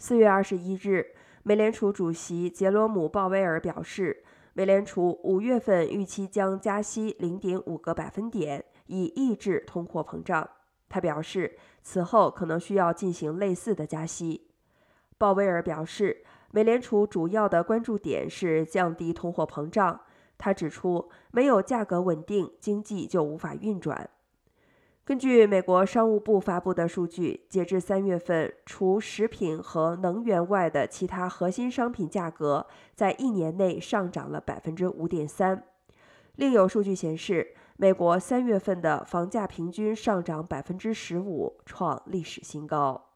四月二十一日，美联储主席杰罗姆·鲍威尔表示，美联储五月份预期将加息零点五个百分点，以抑制通货膨胀。他表示，此后可能需要进行类似的加息。鲍威尔表示，美联储主要的关注点是降低通货膨胀。他指出，没有价格稳定，经济就无法运转。根据美国商务部发布的数据，截至三月份，除食品和能源外的其他核心商品价格在一年内上涨了百分之五点三。另有数据显示，美国三月份的房价平均上涨百分之十五，创历史新高。